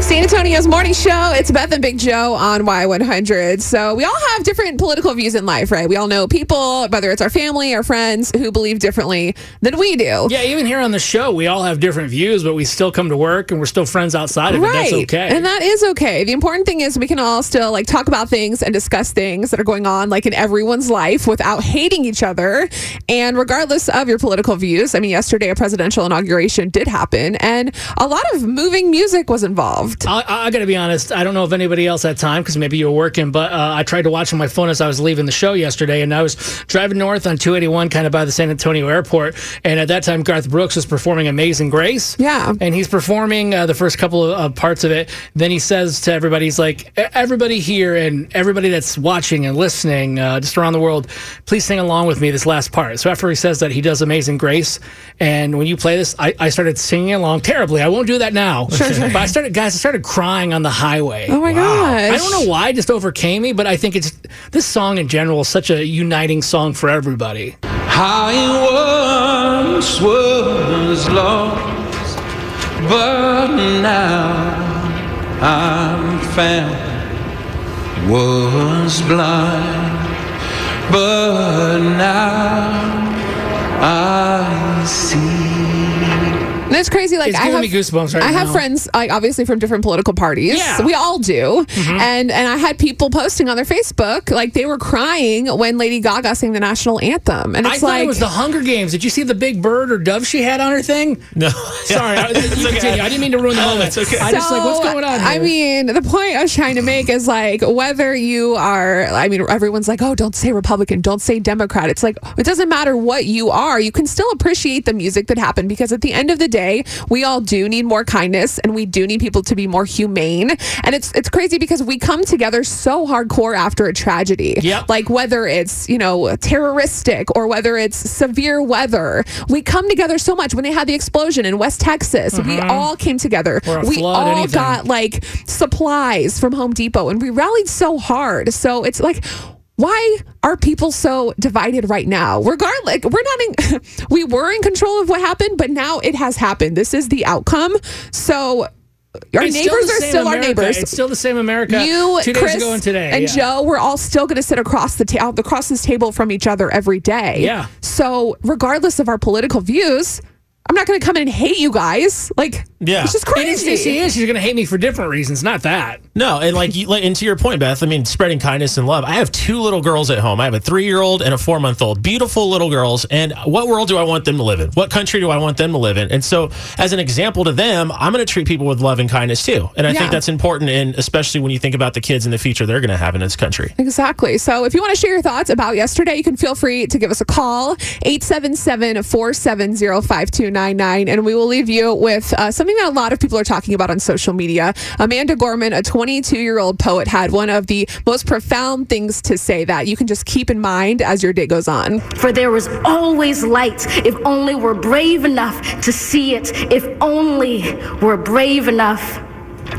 San Antonio's morning show. It's Beth and Big Joe on Y100. So we all have different political views in life, right? We all know people, whether it's our family, our friends, who believe differently than we do. Yeah, even here on the show, we all have different views, but we still come to work and we're still friends outside of it. That's okay. And that is okay. The important thing is we can all still like talk about things and discuss things that are going on like in everyone's life without hating each other. And regardless of your political views, I mean, yesterday a presidential inauguration did happen and a lot of moving music was involved. I, I got to be honest. I don't know if anybody else had time because maybe you were working, but uh, I tried to watch on my phone as I was leaving the show yesterday, and I was driving north on 281, kind of by the San Antonio airport. And at that time, Garth Brooks was performing "Amazing Grace." Yeah. and he's performing uh, the first couple of uh, parts of it. Then he says to everybody, "He's like, "E- everybody here and everybody that's watching and listening uh, just around the world, please sing along with me this last part." So after he says that, he does "Amazing Grace," and when you play this, I, I started singing along terribly. I won't do that now. Sure, sure. But I started, guys, I started crying on the highway. Oh my gosh. I don't know why, it just overcame me, but I think it's this song in general is such a uniting song for everybody. I once was lost, but now I'm found. Was blind, but now I see. And it's crazy. Like It's I have me goosebumps right I have now. friends, like obviously from different political parties. Yeah. Mm-hmm. we all do. And and I had people posting on their Facebook like they were crying when Lady Gaga sang the national anthem, and I it's thought like it was the Hunger Games. Did you see the big bird or dove she had on her thing? No. Sorry, I, you continue. I didn't mean to ruin the moment. it's okay. I just like what's going on. Here? I mean, the point I was trying to make is like whether you are, I mean, everyone's like, oh, don't say Republican, don't say Democrat. It's like, it doesn't matter what you are. You can still appreciate the music that happened because at the end of the day, we all do need more kindness and we do need people to be more humane. And it's it's crazy because we come together so hardcore after a tragedy. Yep. Like whether it's, you know, terroristic or whether it's severe weather, we come together so much. When they had the explosion in West Texas, we mm-hmm. all came together. We flood, all anything. got like supplies from Home Depot and we rallied so hard. So it's like, why are people so divided right now? Regardless, we're not in, we were in control of what happened, but now it has happened. This is the outcome. So our It's neighbors the are still our neighbors. It's still the same America. you, two days Chris, ago and today, and yeah. Joe, we're all still going to sit across the ta- across this table from each other every day. Yeah. So regardless of our political views, I'm not going to come in and hate you guys. Like, Yeah. it's just And crazy. she is. She's gonna hate me for different reasons, not that. No, and like, you, like, and to your point, Beth, I mean, spreading kindness and love. I have two little girls at home. I have a three-year-old and a four-month-old, beautiful little girls. And what world do I want them to live in? What country do I want them to live in? And so, as an example to them, I'm going to treat people with love and kindness too. And I Yeah. think that's important, and especially when you think about the kids in the future they're going to have in this country. Exactly. So if you want to share your thoughts about yesterday, you can feel free to give us a call, 877-470-5299. And we will leave you with uh, something that a lot of people are talking about on social media. Amanda Gorman, a 22-year-old poet, had one of the most profound things to say that you can just keep in mind as your day goes on. For there is always light if only we're brave enough to see it, if only we're brave enough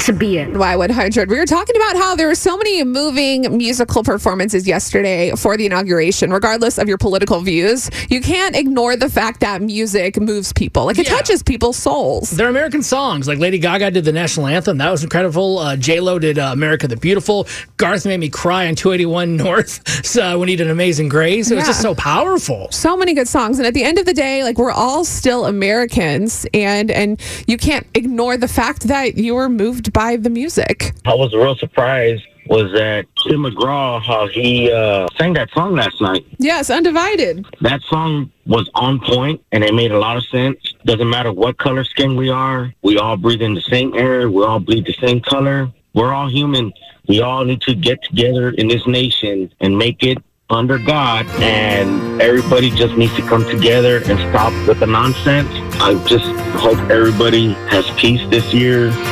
to be it. Y100. We were talking about how there were so many moving musical performances yesterday for the inauguration, regardless of your political views. You can't ignore the fact that music moves people. Like it Yeah. touches people's souls. They're American songs. Like Lady Gaga did the national anthem. That was incredible. Uh, J Lo did uh, America the Beautiful. Garth made me cry on 281 North so when he did Amazing Grace. It was just so powerful. so many good songs and at the end of the day like we're all still americans and and you can't ignore the fact that you were moved by the music I was real surprised was that Tim McGraw, how he uh, sang that song last night. yes undivided That song was on point and it made a lot of sense. Doesn't matter what color skin we are, we all breathe in the same air, we all bleed the same color. We're all human. We all need to get together in this nation and make it under God, and everybody just needs to come together and stop with the nonsense. I just hope everybody has peace this year,